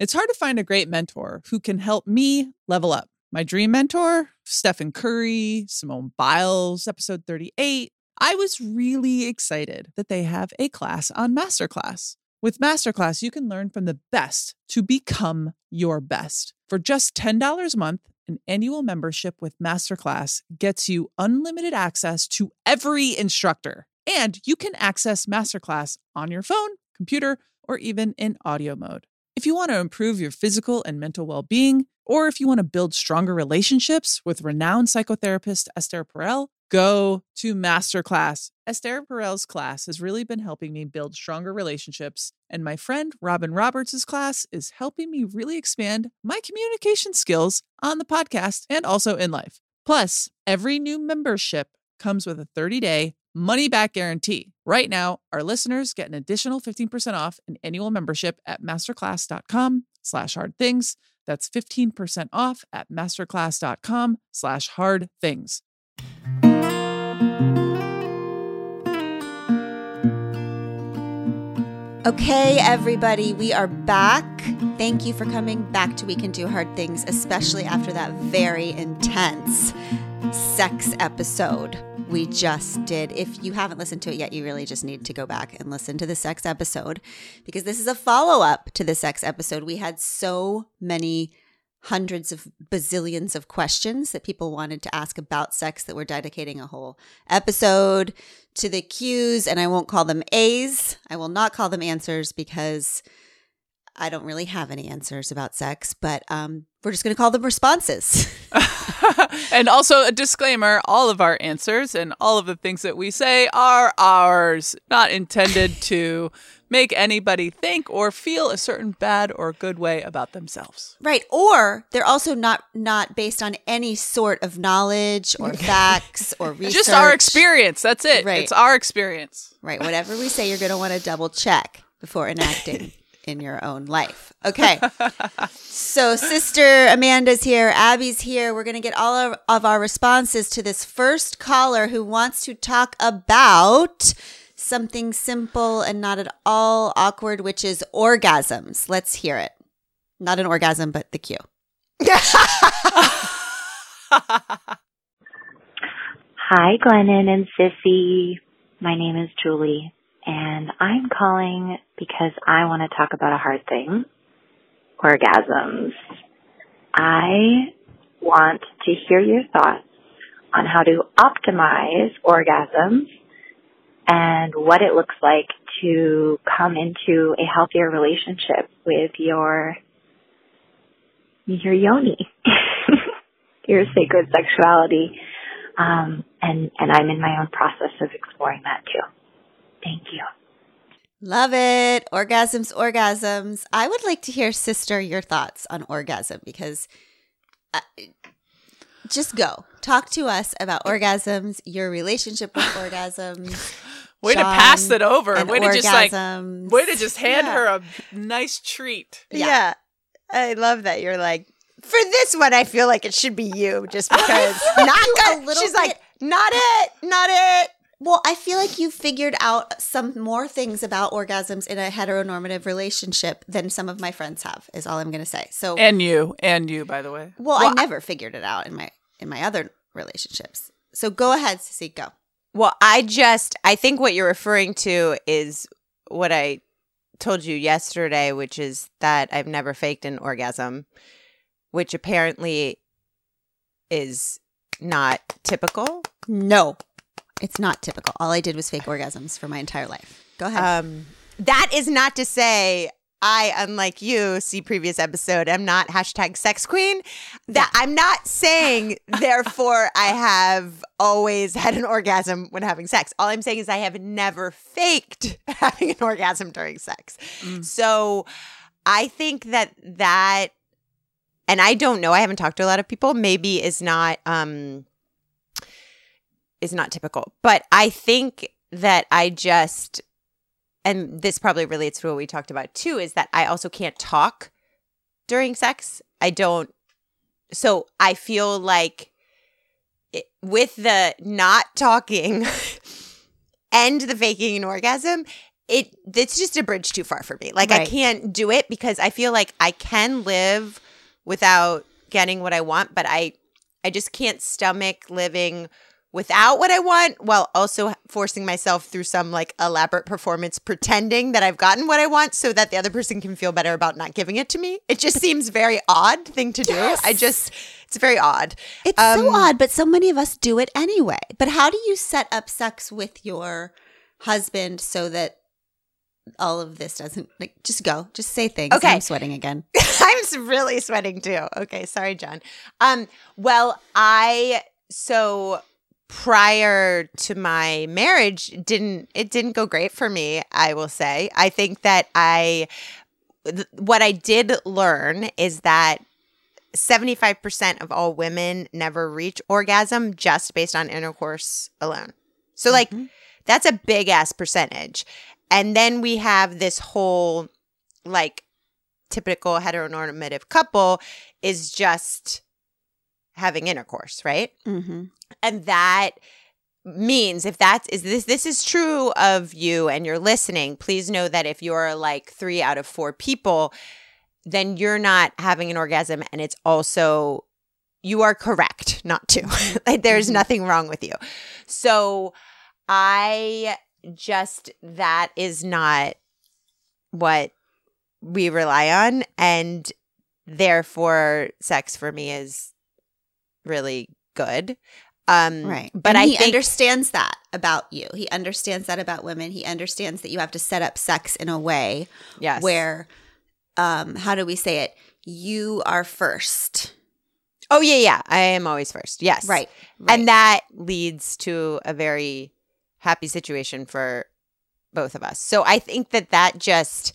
It's hard to find a great mentor who can help me level up. My dream mentor, Stephen Curry, Simone Biles, episode 38. I was really excited that they have a class on Masterclass. With Masterclass, you can learn from the best to become your best. For just $10 a month, an annual membership with Masterclass gets you unlimited access to every instructor. And you can access Masterclass on your phone, computer, or even in audio mode. If you want to improve your physical and mental well being, or if you want to build stronger relationships with renowned psychotherapist Esther Perel, go to Masterclass. Esther Perel's class has really been helping me build stronger relationships, and my friend Robin Roberts' class is helping me really expand my communication skills on the podcast and also in life. Plus, every new membership comes with a 30 day money back guarantee. Right now, our listeners get an additional 15% off an annual membership at masterclass.com slash hard things. That's 15% off at masterclass.com slash hard things. Okay, everybody, we are back. Thank you for coming back to We Can Do Hard Things, especially after that very intense sex episode we just did. If you haven't listened to it yet, you really just need to go back and listen to the sex episode because this is a follow up to the sex episode. We had so many hundreds of bazillions of questions that people wanted to ask about sex that we're dedicating a whole episode to the Q's, and I won't call them A's. I will not call them answers because I don't really have any answers about sex, but um, we're just going to call them responses. and also a disclaimer all of our answers and all of the things that we say are ours, not intended to make anybody think or feel a certain bad or good way about themselves. Right. Or they're also not not based on any sort of knowledge or facts or research. Just our experience. That's it. Right. It's our experience. Right. Whatever we say, you're going to want to double check before enacting in your own life. Okay. so, Sister Amanda's here, Abby's here. We're going to get all of, of our responses to this first caller who wants to talk about something simple and not at all awkward, which is orgasms. Let's hear it. Not an orgasm, but the cue. Hi, Glennon and Sissy. My name is Julie and I'm calling because I want to talk about a hard thing orgasms. I want to hear your thoughts on how to optimize orgasms and what it looks like to come into a healthier relationship with your your yoni, your sacred sexuality. Um, and, and I'm in my own process of exploring that too. Thank you. Love it. Orgasms, orgasms. I would like to hear, sister, your thoughts on orgasm because uh, just go. Talk to us about orgasms, your relationship with orgasms. Way Sean to pass it over. Way orgasms. to just like way to just hand yeah. her a nice treat. Yeah. yeah. I love that you're like for this one I feel like it should be you just because not good. She's bit. like not it, not it. Well, I feel like you figured out some more things about orgasms in a heteronormative relationship than some of my friends have. Is all I'm going to say. So, and you, and you, by the way. Well, well I never I- figured it out in my in my other relationships. So go ahead, Sissy, go. Well, I just I think what you're referring to is what I told you yesterday, which is that I've never faked an orgasm, which apparently is not typical. No, it's not typical. All I did was fake orgasms for my entire life. Go ahead. Um, that is not to say I, unlike you, see previous episode, am not hashtag sex queen. That I'm not saying, therefore, I have always had an orgasm when having sex. All I'm saying is I have never faked having an orgasm during sex. Mm. So I think that that, and I don't know, I haven't talked to a lot of people, maybe is not um is not typical. But I think that I just, and this probably relates to what we talked about too, is that I also can't talk during sex. I don't, so I feel like it, with the not talking and the faking an orgasm, it it's just a bridge too far for me. Like I can't do it because I feel like I can live without getting what I want, but I I just can't stomach living without what I want while also forcing myself through some like elaborate performance pretending that I've gotten what I want so that the other person can feel better about not giving it to me. It just seems very odd thing to do. I just it's very odd. It's so Um, odd, but so many of us do it anyway. But how do you set up sex with your husband so that all of this doesn't like just go, just say things. Okay. I'm sweating again. I'm really sweating too. Okay, sorry, John. Um, well, I so prior to my marriage didn't it didn't go great for me, I will say. I think that I th- what I did learn is that 75% of all women never reach orgasm just based on intercourse alone. So like mm-hmm. that's a big ass percentage. And then we have this whole like typical heteronormative couple is just having intercourse, right? Mm-hmm. And that means if that's is this this is true of you and you're listening, please know that if you're like 3 out of 4 people, then you're not having an orgasm and it's also you are correct not to. like there's Mhm. nothing wrong with you. So I just that is not what we rely on and therefore sex for me is really good. Um Right. but And I he think understands that about you. He understands that about women. He understands that you have to set up sex in a way yes. where um how do we say it? You are first. Oh yeah, yeah. I am always first. Yes. Right. And that leads to a very happy situation for both of us. So I think that that just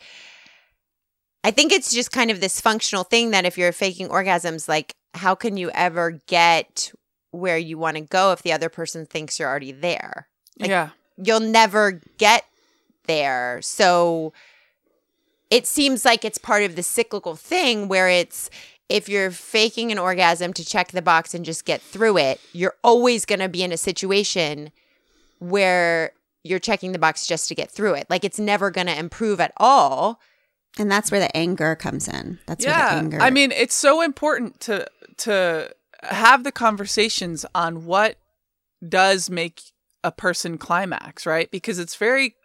I think it's just kind of this functional thing that if you're faking orgasms like how can you ever get where you want to go if the other person thinks you're already there? Like, yeah. You'll never get there. So it seems like it's part of the cyclical thing where it's if you're faking an orgasm to check the box and just get through it, you're always going to be in a situation where you're checking the box just to get through it. Like it's never going to improve at all. And that's where the anger comes in. That's where the yeah. anger I mean, it's so important to to have the conversations on what does make a person climax, right? Because it's very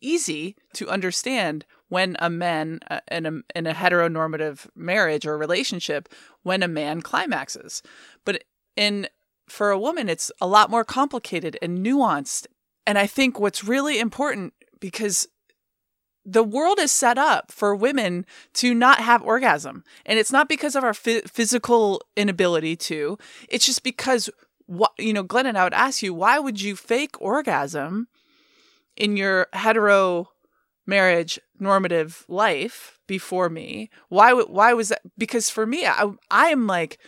easy to understand when a man uh, in a in a heteronormative marriage or relationship when a man climaxes. But in for a woman it's a lot more complicated and nuanced. And I think what's really important because the world is set up for women to not have orgasm. And it's not because of our phy- physical inability to. It's just because what you know Glennon i would ask you why would you fake orgasm in your hetero marriage normative life before me? Why would why was that? Because for me i i am like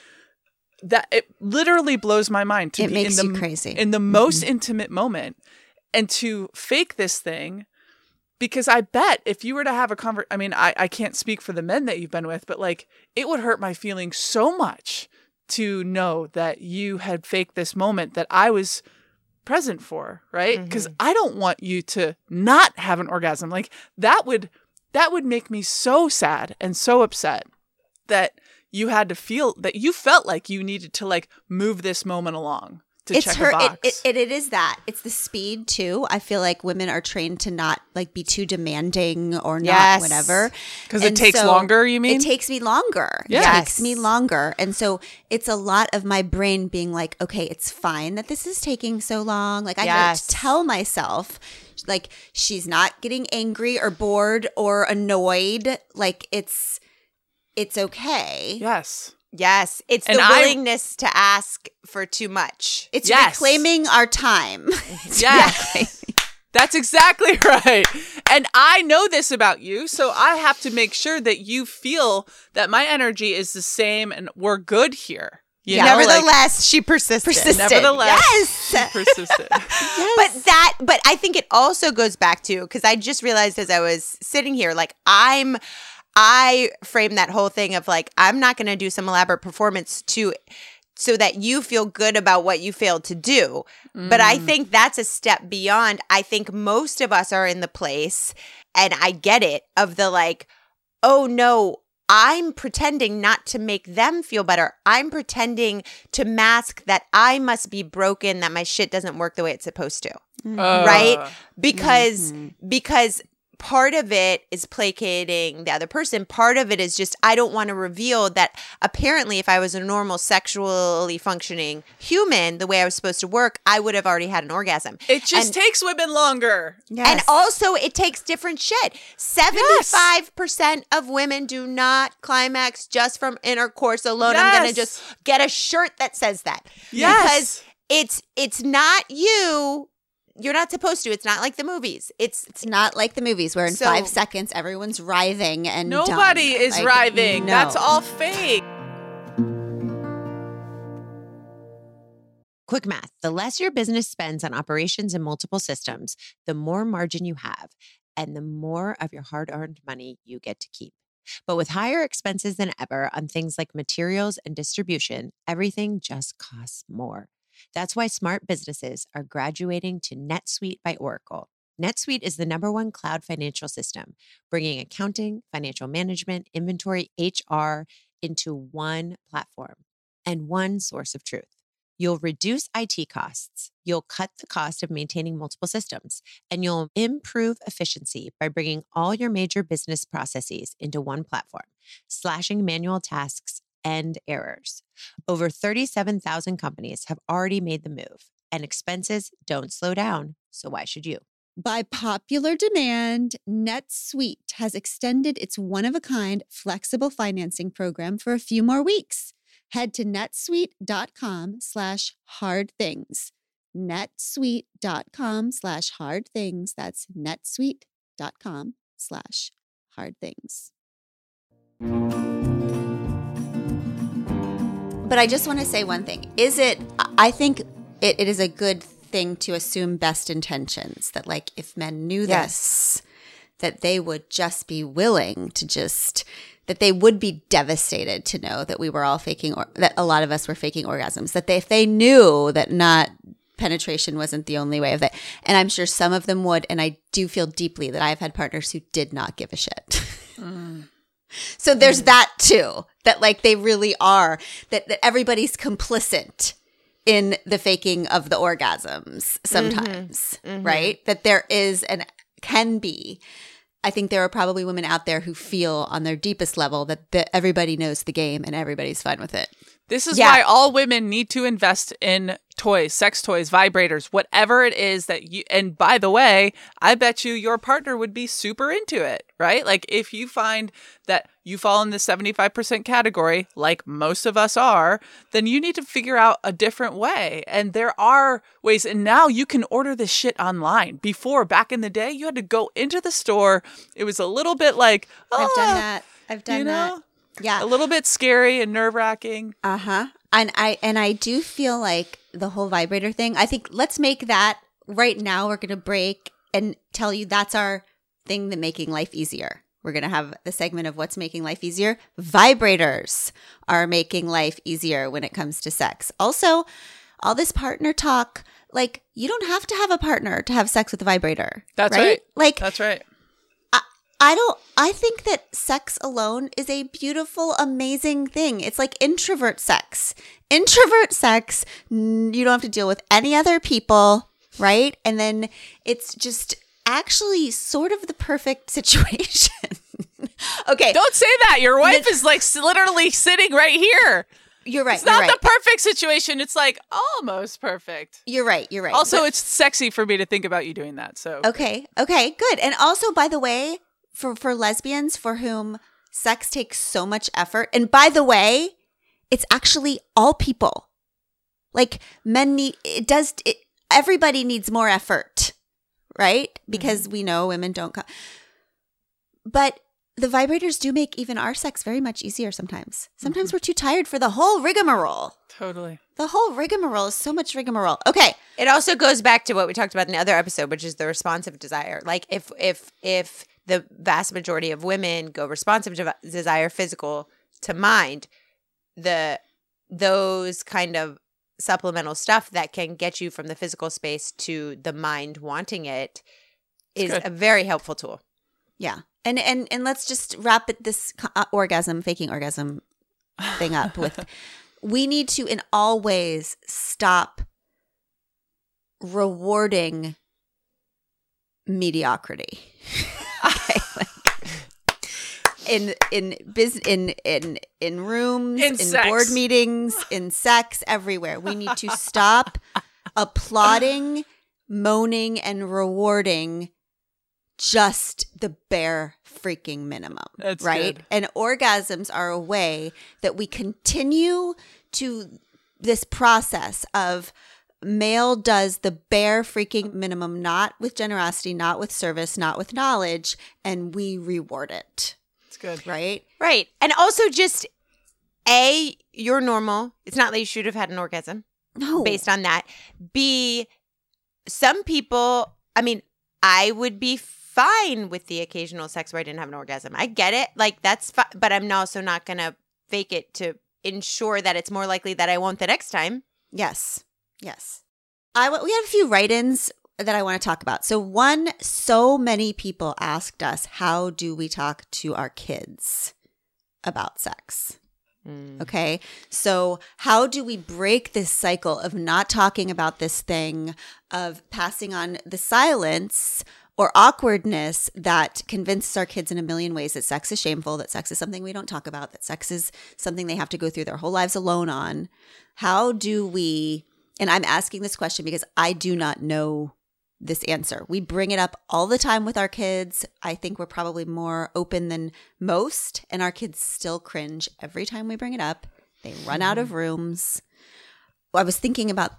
that it literally blows my mind to It be makes in you crazy. in the most mm-hmm. intimate moment and to fake this thing because I bet if you were to have a convert, I mean, I, I can't speak for the men that you've been with, but like it would hurt my feelings so much to know that you had faked this moment that I was present for, right? Mm-hmm. Because I don't want you to not have an orgasm. Like that would that would make me so sad and so upset that you had to feel that you felt like you needed to like move this moment along to it's check her a box. it, it, it is that it's the speed too i feel like women are trained to not like be too demanding or not Yes. whatever Because it takes so longer, you mean? it takes me longer it takes me longer and so it's a lot of my brain being like okay it's fine that this is taking so long like i have Yes. to tell myself like she's not getting angry or bored or annoyed like it's it's okay yes. Yes, it's And the I- willingness to ask for too much. it's Yes. reclaiming our time It's Yes. That's exactly right. And I know this about you, so I have to make sure that you feel that my energy is the same and we're good here. You know, like- Nevertheless, she persisted. Persisted. nevertheless, Yes. she persisted. But that, but I think it also goes back to because I just realized as I was sitting here, like I'm, I frame that whole thing of like I'm not going to do some elaborate performance to so that you feel good about what you failed to do. But I Mm. think that's a step beyond. I think most of us are in the place, and I get it, of the like, oh no, I'm pretending not to make them feel better. I'm pretending to mask that I must be broken, that my shit doesn't work the way it's supposed to. Uh, right? Because Mhm. because part of it is placating the other person. Part of it is just I don't want to reveal that apparently if I was a normal sexually functioning human, the way I was supposed to work, I would have already had an orgasm. It just And- takes women longer. Yes. And also, it takes different shit. 75% of women do not climax just from intercourse alone. I'm going to just get a shirt that says that. Yes. Because it's it's not you. You're not supposed to. It's not like the movies. It's It's not like the movies where in So- five seconds everyone's writhing and Nobody done. is Like, writhing. no. That's all fake. quick math. The less your business spends on operations and multiple systems, the more margin you have and the more of your hard-earned money you get to keep. But with higher expenses than ever on things like materials and distribution, everything just costs more. That's why smart businesses are graduating to NetSuite by Oracle. NetSuite is the number one cloud financial system, bringing accounting, financial management, inventory, HR into one platform and one source of truth. You'll reduce IT costs, you'll cut the cost of maintaining multiple systems, and you'll improve efficiency by bringing all your major business processes into one platform, slashing manual tasks and errors. Over 37,000 companies have already made the move, and expenses don't slow down. So why should you? By popular demand, NetSuite has extended its one of a kind flexible financing program for a few more weeks. Head to netsuite.com slash hard things. netsuite.com slash hard things. That's netsuite.com slash hard things. But I just want to say one thing. Is it, I think it, it is a good thing to assume best intentions that, like, if men knew this, that they would just be willing to just, that they would be devastated to know that we were all faking, or that a lot of us were faking orgasms, that they, if they knew that not penetration wasn't the only way of that. And I'm sure some of them would. And I do feel deeply that I've had partners who did not give a shit. Mm. So there's that too, that like they really are, that, that everybody's complicit in the faking of the orgasms sometimes, mm-hmm. Mm-hmm. right? That there is and can be. I think there are probably women out there who feel on their deepest level that, that everybody knows the game and everybody's fine with it. This is Yeah. why all women need to invest in toys, sex toys, vibrators, whatever it is that you. And by the way, I bet you your partner would be super into it, right? Like if you find that you fall in the 75% category, like most of us are, then you need to figure out a different way. And there are ways. And now you can order this shit online. Before, back in the day, you had to go into the store. It was a little bit like, oh, I've done oh, that. I've done you that. Yeah. a little bit scary and nerve wracking. Uh-huh. And I and I do feel like the whole vibrator thing, I think let's make that right now we're going to break and tell you that's our thing that making life easier. We're going to have the segment of what's making life easier. Vibrators are making life easier when it comes to sex. Also, all this partner talk, like you don't have to have a partner to have sex with a vibrator. That's right. Like That's right. I don't I think that sex alone is a beautiful amazing thing. It's like introvert sex. Introvert sex, you don't have to deal with any other people, right? And then it's just actually sort of the perfect situation. okay. Don't say that. Your wife is like literally sitting right here. You're right. It's not right. the perfect situation. It's like almost perfect. you're right. You're right. Also, But- it's sexy for me to think about you doing that. So Okay. Okay. Good. And also, by the way, for for lesbians for whom sex takes so much effort, and by the way, it's actually all people. Like men need it does it. Everybody needs more effort, right? Because mm-hmm. we know women don't. Co- but the vibrators do make even our sex very much easier sometimes. Sometimes mm-hmm. we're too tired for the whole rigmarole. totally. The whole rigmarole is so much rigmarole. Okay. It also goes back to what we talked about in the other episode, which is the responsive desire. Like if if if the vast majority of women go responsive de- desire physical to mind, the those kind of supplemental stuff that can get you from the physical space to the mind wanting it is good. a very helpful tool. Yeah. And and and let's just wrap it this uh, orgasm, faking orgasm thing up with we need to in all ways stop rewarding mediocrity. in in business in in in rooms In in, board meetings in sex everywhere. We need to stop applauding moaning and rewarding just the bare freaking minimum That's right? good. and orgasms are a way that we continue to this process of male does the bare freaking minimum not with generosity not with service not with knowledge and we reward it It's good. right Right. And also just A, you're normal. It's not that you should have had an orgasm no based on that. B, some people, I mean, I would be fine with the occasional sex where I didn't have an orgasm. I get it. Like that's fine, but I'm also not going to fake it to ensure that it's more likely that I won't the next time. Yes. Yes. I, we have a few write-ins that I want to talk about. So one, so many people asked us, how do we talk to our kids about sex? Hmm. Okay. So, how do we break this cycle of not talking about this thing, of passing on the silence or awkwardness that convinces our kids in a million ways that sex is shameful, that sex is something we don't talk about, that sex is something they have to go through their whole lives alone on? How do we, and I'm asking this question because I do not know this answer. We bring it up all the time with our kids. I think we're probably more open than most, and our kids still cringe every time we bring it up. They run out of rooms. I was thinking about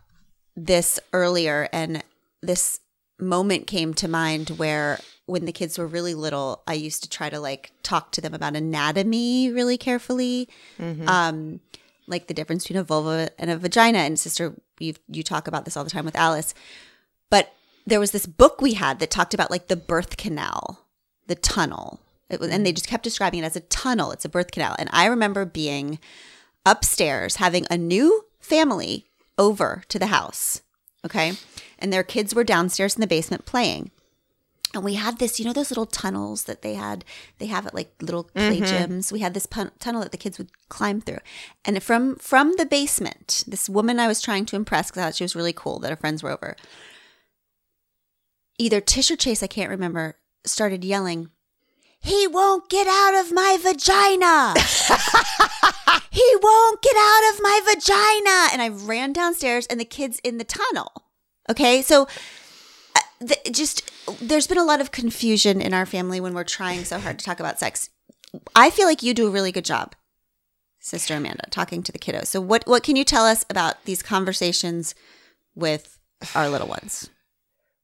this earlier, and this moment came to mind where when the kids were really little, I used to try to like talk to them about anatomy really carefully. Um, like the difference between a vulva and a vagina. And sister, you you talk about this all the time with Alice. But there was this book we had that talked about like the birth canal, the tunnel. It was, and they just kept describing it as a tunnel. It's a birth canal. And I remember being upstairs having a new family over to the house. Okay. And their kids were downstairs in the basement playing. And we had this, you know, those little tunnels that they had, they have at like little play mm-hmm. gyms. We had this pun- tunnel that the kids would climb through. And from from the basement, this woman I was trying to impress because I thought she was really cool that her friends were over. Either Tish or Chase, I can't remember, started yelling, He won't get out of my vagina. he won't get out of my vagina. And I ran downstairs and the kids in the tunnel. Okay. So uh, just there's been a lot of confusion in our family when we're trying so hard to talk about sex. I feel like you do a really good job, Sister Amanda, talking to the kiddos. So what what can you tell us about these conversations with our little ones?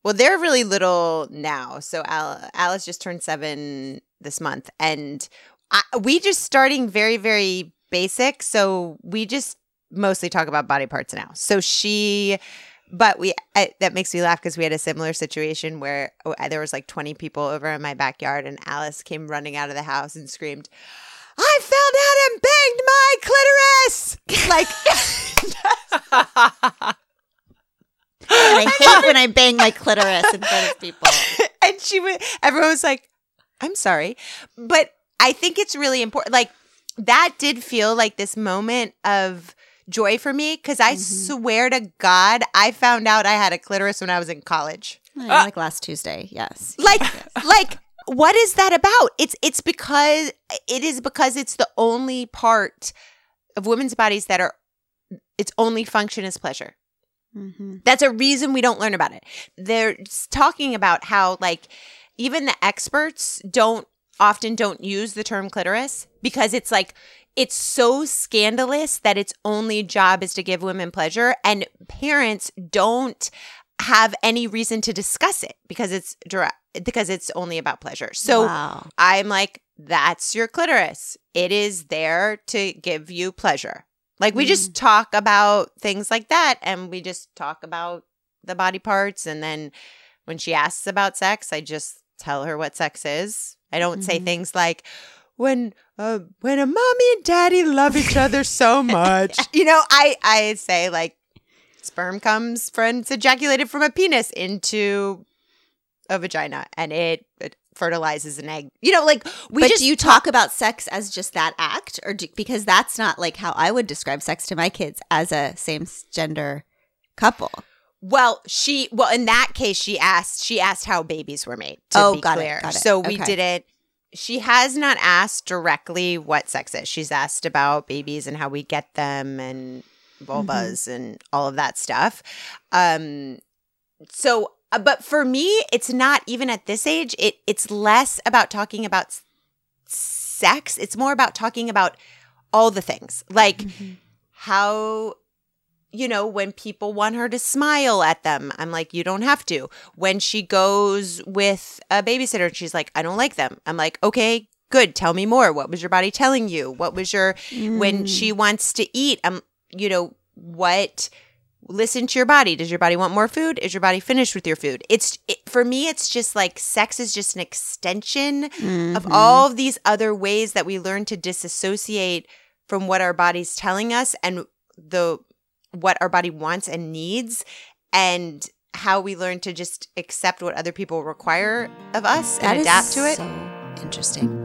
Well, they're really little now. So Al- Alice just turned seven this month, and I, we just starting very, very basic. So we just mostly talk about body parts now. So she, but we I, that makes me laugh because we had a similar situation where oh, there was like twenty people over in my backyard, and Alice came running out of the house and screamed. I found out and banged my clitoris. Like, And I hate when I bang my clitoris in front of people. and she would everyone was like i'm sorry. But i think it's really important like that did feel like this moment of joy for me because i mm-hmm. swear to god i found out i had a clitoris when i was in college. Oh, uh, like last Tuesday, yes. like like what is that about? It's it's because it is because it's the only part of women's bodies that are its only function is pleasure Mm-hmm. that's a reason we don't learn about it. They're talking about how like even the experts don't often don't use the term clitoris because it's like it's so scandalous that its only job is to give women pleasure and parents don't have any reason to discuss it because it's direct because it's only about pleasure. So wow. I'm like, that's your clitoris. It is there to give you pleasure. Like we just talk about things like that and we just talk about the body parts. And then when she asks about sex, I just tell her what sex is. I don't say Mhm. things like, when uh, when a mommy and daddy love each other so much. you know, I I say like sperm comes from it's ejaculated from a penis into a vagina and it, it fertilizes an egg. You know, like we but just do you talk about sex as just that act, or do, because that's not like how I would describe sex to my kids as a same gender couple. Well, she well in that case she asked she asked how babies were made. To Oh, be got it, got it. so we Okay. didn't. She has not asked directly what sex is. She's asked about babies and how we get them and vulvas Mm-hmm. and all of that stuff. Um, so, but for me, it's not even at this age. It it's less about talking about sex. It's more about talking about all the things, like Mm-hmm. how you know, when people want her to smile at them, I'm like, you don't have to. When she goes with a babysitter, and she's like, I don't like them. I'm like, okay, good. Tell me more. What was your body telling you? What was your, when she wants to eat, um, you know, what, listen to your body. Does your body want more food? Is your body finished with your food? It's, it, for me, it's just like sex is just an extension Mm-hmm. of all of these other ways that we learn to disassociate from what our body's telling us and the what our body wants and needs and how we learn to just accept what other people require of us That and adapt to it. So interesting.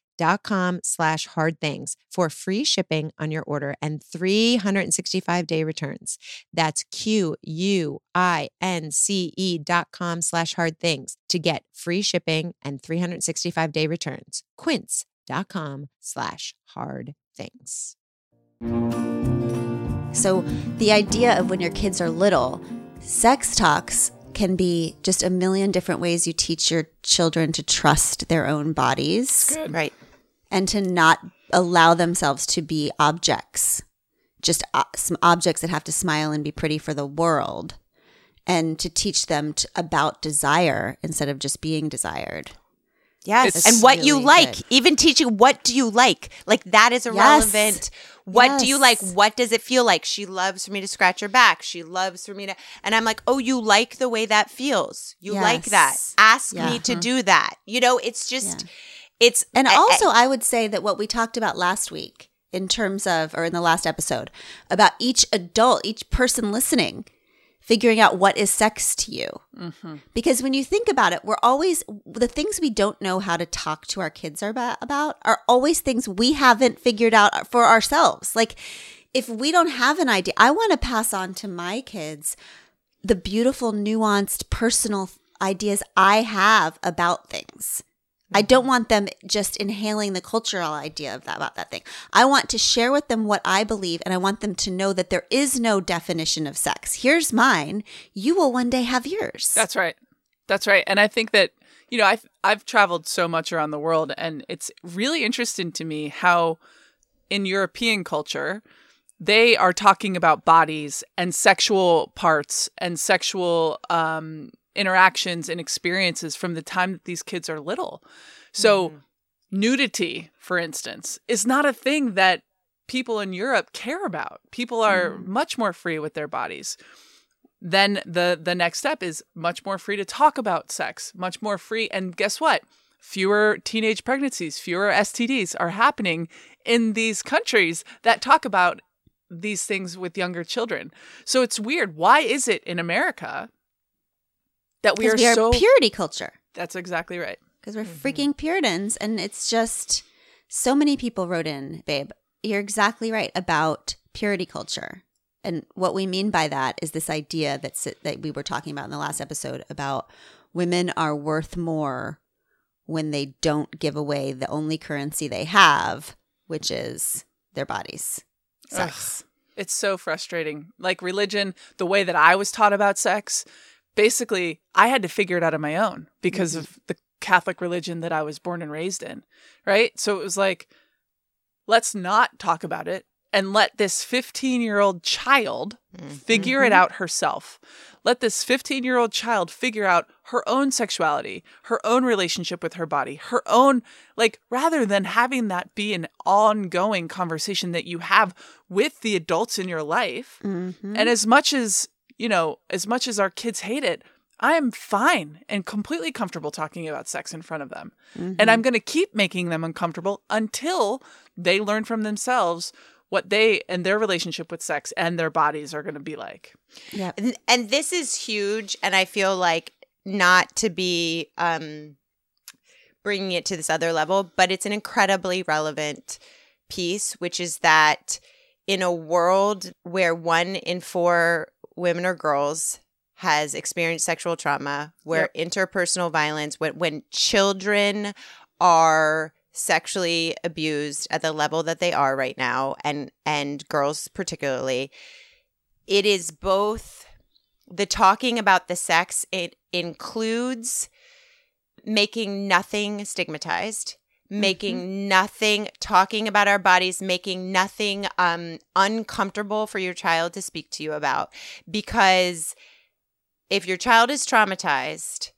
quince.com slash hard things for free shipping on your order and 365 day returns. That's Q U I N C E dot com slash hard things to get free shipping and 365 day returns. Quince.com slash hard things. So, the idea of when your kids are little, sex talks can be just a million different ways you teach your children to trust their own bodies Right. And to not allow themselves to be objects, just uh, some objects that have to smile and be pretty for the world, and to teach them t about desire instead of just being desired. Yes. It's and what you like, good. even teaching what do you like? Like that is Yes. irrelevant. What do you like? What does it feel like? She loves for me to scratch her back. She loves for me to and I'm like, "Oh, you like the way that feels. You like that. Ask Yeah. me to do that." You know, it's just it's And I- I- also, I would say that what we talked about last week, in terms of, or in the last episode, about each adult, each person listening, figuring out what is sex to you. Mm-hmm. Because when you think about it, we're always, the things we don't know how to talk to our kids about are always things we haven't figured out for ourselves. Like, if we don't have an idea, I want to pass on to my kids the beautiful, nuanced, personal ideas I have about things. I don't want them just inhaling the cultural idea of that about that thing. I want to share with them what I believe and I want them to know that there is no definition of sex. Here's mine. You will one day have yours. That's right. That's right. And I think that, you know, I've I've traveled so much around the world and it's really interesting to me how in European culture they are talking about bodies and sexual parts and sexual um interactions and experiences from the time that these kids are little. So mm-hmm. nudity, for instance, is not a thing that people in Europe care about. People are mm. much more free with their bodies. Then the the next step is much more free to talk about sex much more free and guess what? Fewer teenage pregnancies fewer stds are happening in these countries that talk about these things with younger children. So it's weird. Why is it in america that we are, we are so purity culture. that's exactly right Because we're mm-hmm. freaking Puritans. And it's just so many people wrote in, babe. You're exactly right about purity culture. And what we mean by that is this idea that's that we were talking about in the last episode about women are worth more when they don't give away the only currency they have, which is their bodies. Sex. It's so frustrating. Like religion, the way that I was taught about sex, basically, I had to figure it out on my own because of the Catholic religion that I was born and raised in. Right. So it was like, let's not talk about it and let this 15 year old child figure it out herself. Let this 15 year old child figure out her own sexuality, her own relationship with her body, her own, like, rather than having that be an ongoing conversation that you have with the adults in your life. Mhm. And as much as, you know, as much as our kids hate it, I am fine and completely comfortable talking about sex in front of them. And I'm going to keep making them uncomfortable until they learn from themselves what they and their relationship with sex and their bodies are going to be like. Yep. and, and this is huge and i feel like not to be um bringing it to this other level but it's an incredibly relevant piece which is that in a world where one in four women or girls has experienced sexual trauma where interpersonal violence when when children are sexually abused at the level that they are right now and and girls particularly it is both the talking about the sex it includes making nothing stigmatized making nothing talking about our bodies making nothing um uncomfortable for your child to speak to you about because if your child is traumatized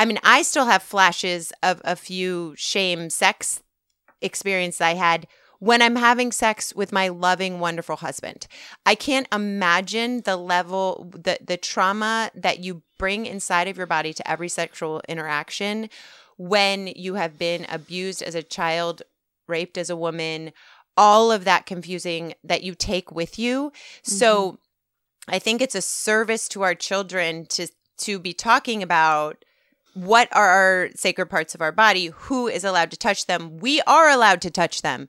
i mean i still have flashes of a few shame sex experience i had when I'm having sex with my loving, wonderful husband. I can't imagine the level, the the trauma that you bring inside of your body to every sexual interaction when you have been abused as a child, raped as a woman, all of that confusing that you take with you. So mm-hmm. I think it's a service to our children to to be talking about what are our sacred parts of our body who is allowed to touch them we are allowed to touch them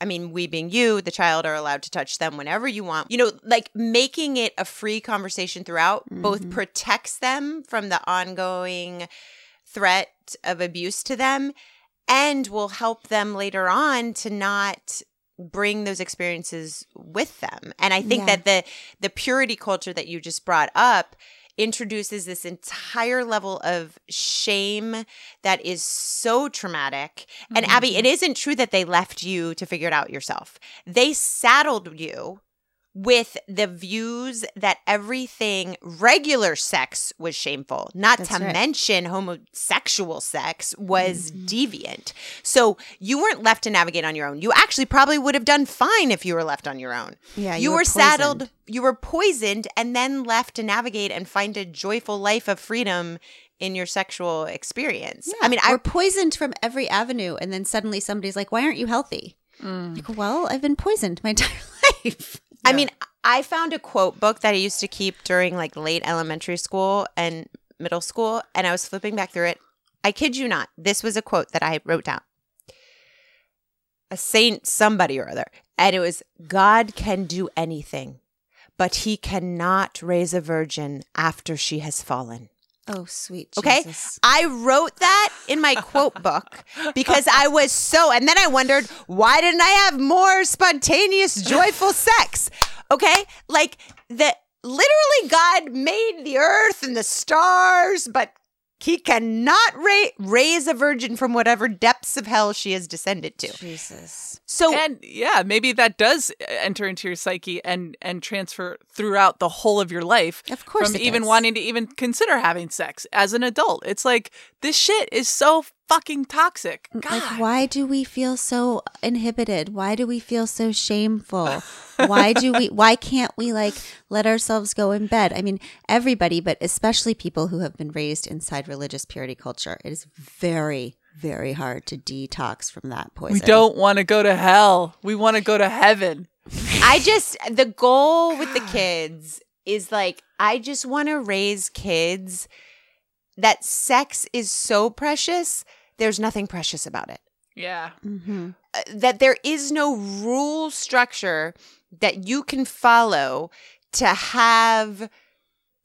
I mean, we being you, the child are allowed to touch them whenever you want. You know, like making it a free conversation throughout both mm-hmm. protects them from the ongoing threat of abuse to them and will help them later on to not bring those experiences with them. And I think Yeah. that the the purity culture that you just brought up introduces this entire level of shame that is so traumatic. And Abby, it mm-hmm. isn't true that they left you to figure it out yourself. They saddled you with the views that everything regular sex was shameful, not That's to right. mention homosexual sex was mm-hmm. deviant. So you weren't left to navigate on your own. You actually probably would have done fine if you were left on your own. Yeah, you, you were, were saddled, you were poisoned, and then left to navigate and find a joyful life of freedom in your sexual experience. I mean, I we're poisoned from every avenue, and then suddenly somebody's like, "Why aren't you healthy?" Mm. Like, well, I've been poisoned my entire life. I mean, I found a quote book that I used to keep during like late elementary school and middle school, and I was flipping back through it. I kid you not, this was a quote that I wrote down. A saint, somebody or other. And it was God can do anything, but he cannot raise a virgin after she has fallen. Oh, sweet Okay. Jesus. I wrote that in my quote book because I was so, and then I wondered, why didn't I have more spontaneous, joyful sex? Okay. Like that literally God made the earth and the stars, but he cannot ra- raise a virgin from whatever depths of hell she has descended to. Jesus. So, And yeah, maybe that does uh, enter into your psyche and and transfer throughout the whole of your life. Of course from it even does. wanting to even consider having sex as an adult. It's like this shit is so fucking toxic. Mm, God. Like, why do we feel so inhibited? Why do we feel so shameful? why do we? Why can't we like let ourselves go in bed? I mean, everybody, but especially people who have been raised inside religious purity culture. It is very, very hard to detox from that poison. we don't want to go to hell. We want to go to heaven. I just the goal with the kids is like I just want to raise kids that sex is so precious. There's nothing precious about it. Yeah. Mhm. Uh, That there is no rule structure that you can follow to have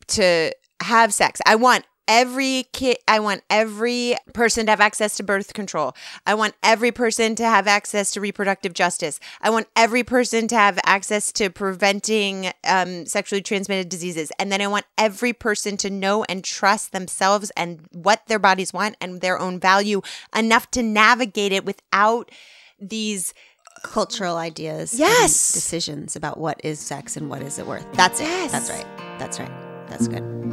to have sex. I want every kid I want every person to have access to birth control. I want every person to have access to reproductive justice. I want every person to have access to preventing um, sexually transmitted diseases. And then I want every person to know and trust themselves and what their bodies want and their own value enough to navigate it without these Cultural ideas, and Yes. decisions about what is sex and what is it worth. That's it. Yes. That's right. That's right. That's good.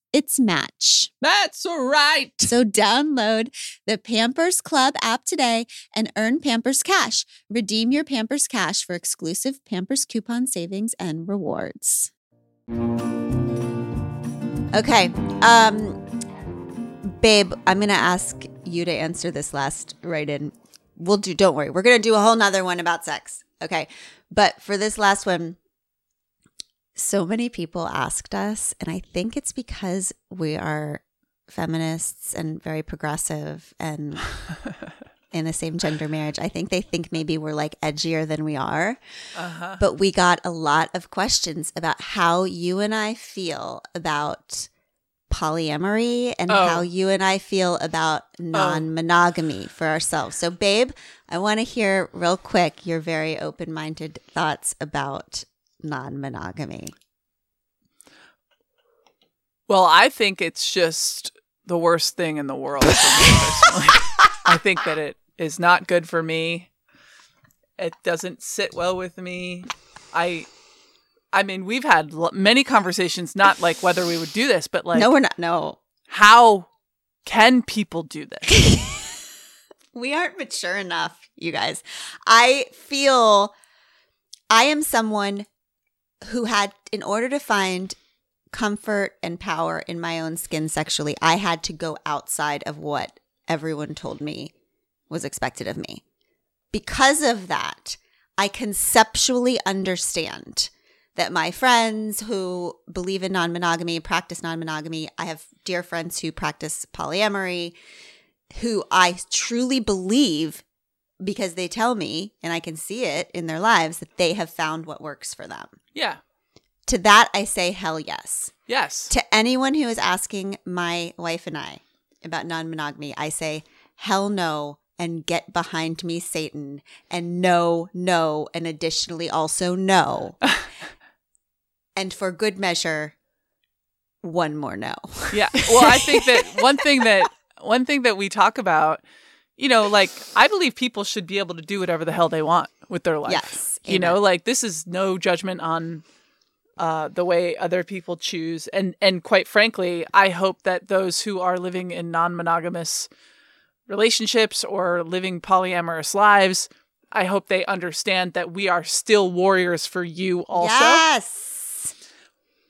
its match. That's right. So download the Pampers Club app today and earn Pampers Cash. Redeem your Pampers Cash for exclusive Pampers coupon savings and rewards. Okay. Um babe, I'm going to ask you to answer this last right in. We'll do don't worry. We're going to do a whole nother one about sex. Okay. But for this last one, so many people asked us, and I think it's because we are feminists and very progressive and in a same gender marriage. I think they think maybe we're like edgier than we are. Uh-huh. But we got a lot of questions about how you and I feel about polyamory and Oh. how you and I feel about non monogamy for ourselves. So, babe, I want to hear real quick your very open minded thoughts about non monogamy. Well, I think it's just the worst thing in the world for me personally. I think that it is not good for me. It doesn't sit well with me. I I mean, we've had l- many conversations not like whether we would do this, but like no, we're not. No. how can people do this? we aren't mature enough, you guys. I feel I am someone who had, in order to find comfort and power in my own skin sexually, I had to go outside of what everyone told me was expected of me. Because of that, I conceptually understand that my friends who believe in non monogamy, practice non monogamy, I have dear friends who practice polyamory, who I truly believe because they tell me and I can see it in their lives that they have found what works for them. yeah. To that, I say hell yes. Yes. To anyone who is asking my wife and I about non monogamy, I say hell no and get behind me, Satan, and no, no, and additionally also no. and for good measure, one more no. Yeah. Well, I think that one thing that one thing that we talk about, you know, like I believe people should be able to do whatever the hell they want with their life. Yes, You know, like this is no judgment on uh, the way other people choose, and and quite frankly, I hope that those who are living in non-monogamous relationships or living polyamorous lives, I hope they understand that we are still warriors for you also. Yes.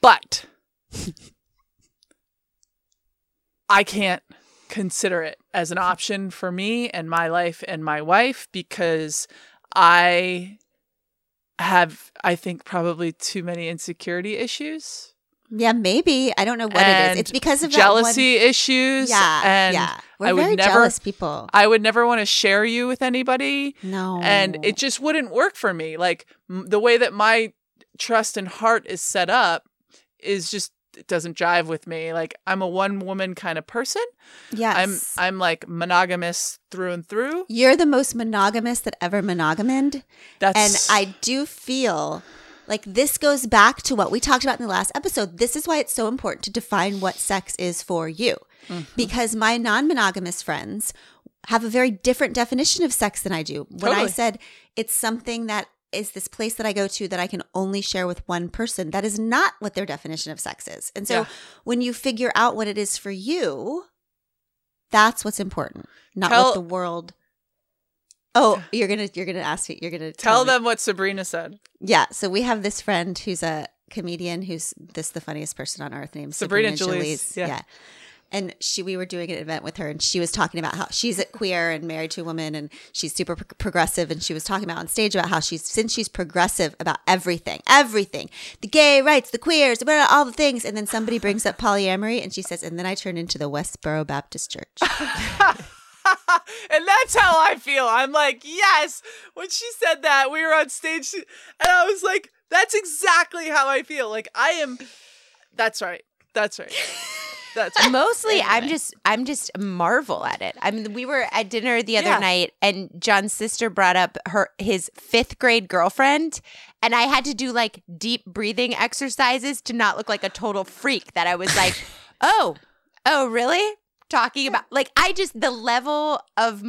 But I can't consider it as an option for me and my life and my wife because I have, I think, probably too many insecurity issues, Yeah, maybe. I don't know what it is. And It's because of jealousy That issues. Yeah, and yeah. We're I would very never- jealous people. I would never want to share you with anybody. no, and it just wouldn't work for me like m- the way that my trust and heart is set up is just it doesn't jive with me like i'm a one woman kind of person yes. i'm i'm like monogamous through and through You're the most monogamous that ever monogamind. And I do feel like this goes back to what we talked about in the last episode. This is why it's so important to define what sex is for you. Mm-hmm. Because my non monogamous friends have a very different definition of sex than I do. When I said it's something that is this place that I go to that I can only share with one person, that is not what their definition of sex is. And so Yeah. when you figure out what it is for you, that's what's important, not Tell- what the world. Oh, you're gonna you're gonna ask me. You're gonna Tell me. them what Sabrina said. Yeah. So we have this friend who's a comedian who's this the funniest person on earth named Sabrina Sabrina, Jalees, Jalees. yeah. And she, we were doing an event with her, and she was talking about how she's a queer and married to a woman, and she's super pro- progressive. And she was talking about on stage about how she's since she's progressive about everything, everything, the gay rights, the queers, all the things. And then somebody brings up polyamory, and she says, and then I turn into the Westboro Baptist Church. and that's how I feel. I'm like, yes. When she said that, we were on stage, and I was like, that's exactly how I feel. Like I am. That's right. That's right. That's. Mostly, I'm just I'm just marvel at it. I mean, we were at dinner the other Yeah. night, and John's sister brought up her his fifth grade girlfriend, and I had to do like deep breathing exercises to not look like a total freak. That I was like, oh, oh, really? Talking about like I just the level of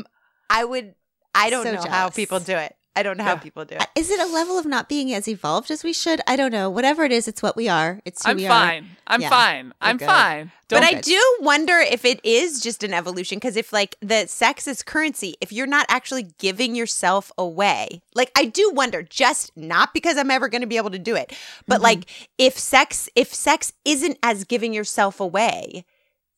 I would I don't So know how people do it. I don't know how Yeah. people do it. Is it a level of not being as evolved as we should? I don't know. Whatever it is, it's what we are. It's who I'm we are. fine. I'm Yeah, fine. I'm good. fine. But Don't I do wonder if it is just an evolution because if like the sex is currency, if you're not actually giving yourself away, like I do wonder, just not because I'm ever going to be able to do it, but Mm-hmm. like if sex, if sex isn't as giving yourself away,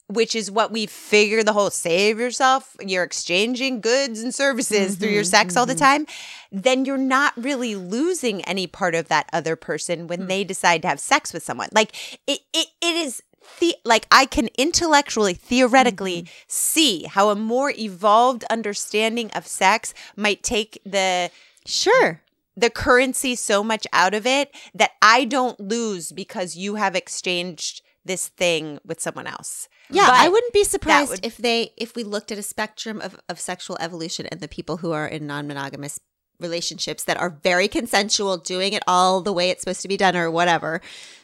which is what we figure the whole save yourself, you're exchanging goods and services through your Mhm, sex all the mhm. time, then you're not really losing any part of that other person when they decide to have sex with someone. Like it it, it is the like I can intellectually theoretically see how a more evolved understanding of sex might take the Sure. the currency so much out of it that I don't lose because you have exchanged this thing with someone else. Yeah, But I wouldn't be surprised would- if they if we looked at a spectrum of, of sexual evolution and the people who are in non-monogamous relationships that are very consensual, doing it all the way it's supposed to be done or whatever,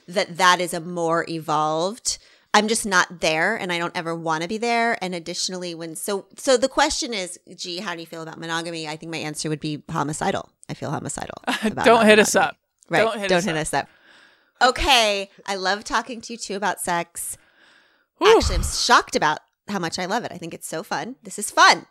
that that is a more evolved. I'm just not there and I don't ever want to be there. And additionally, when so so the question is, gee, how do you feel about monogamy? I think my answer would be homicidal. I feel homicidal. about Don't hit us up. Right. Don't hit don't us us up. Okay. I love talking to you too about sex. Whew. Actually, I'm shocked about how much I love it. I think it's so fun. This is fun.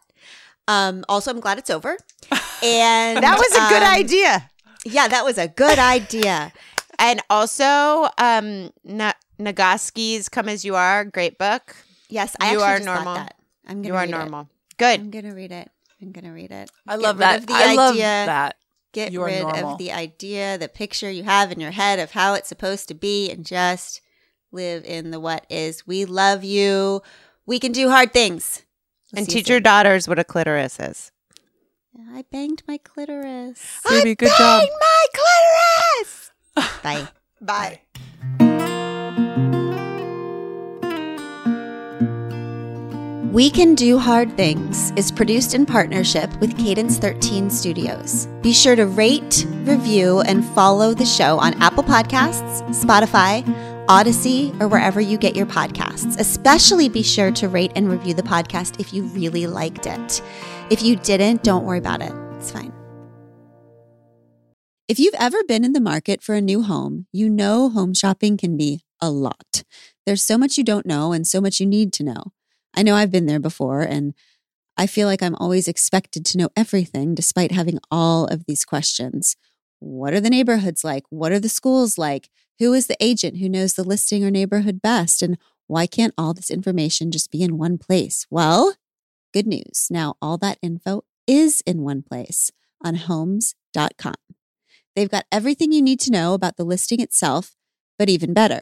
Um, also, I'm glad it's over. And That was a good um, idea. Yeah, that was a good idea. And also, um, Na- Nagoski's "Come as You Are" great book. Yes, I You actually are just normal. that. I'm gonna You are read it. normal. Good. I'm gonna read it. I'm gonna read it. I Get love that. of the I love that. Get You are rid normal. of the idea, the picture you have in your head of how it's supposed to be, and just live in the what is. We love you. We can do hard things. We'll And see you teach your daughters what a clitoris is. I banged my clitoris. Baby, good job. my clitoris. Bye. Bye. We Can Do Hard Things is produced in partnership with Cadence 13 Studios. Be sure to rate, review, and follow the show on Apple Podcasts, Spotify, Audacy, or wherever you get your podcasts. Especially be sure to rate and review the podcast if you really liked it. If you didn't, don't worry about it. It's fine. If you've ever been in the market for a new home, you know home shopping can be a lot. There's so much you don't know and so much you need to know. I know I've been there before, and I feel like I'm always expected to know everything despite having all of these questions. What are the neighborhoods like? What are the schools like? Who is the agent who knows the listing or neighborhood best? And why can't all this information just be in one place? Well, good news. Now, all that info is in one place on homes.com. They've got everything you need to know about the listing itself, but even better.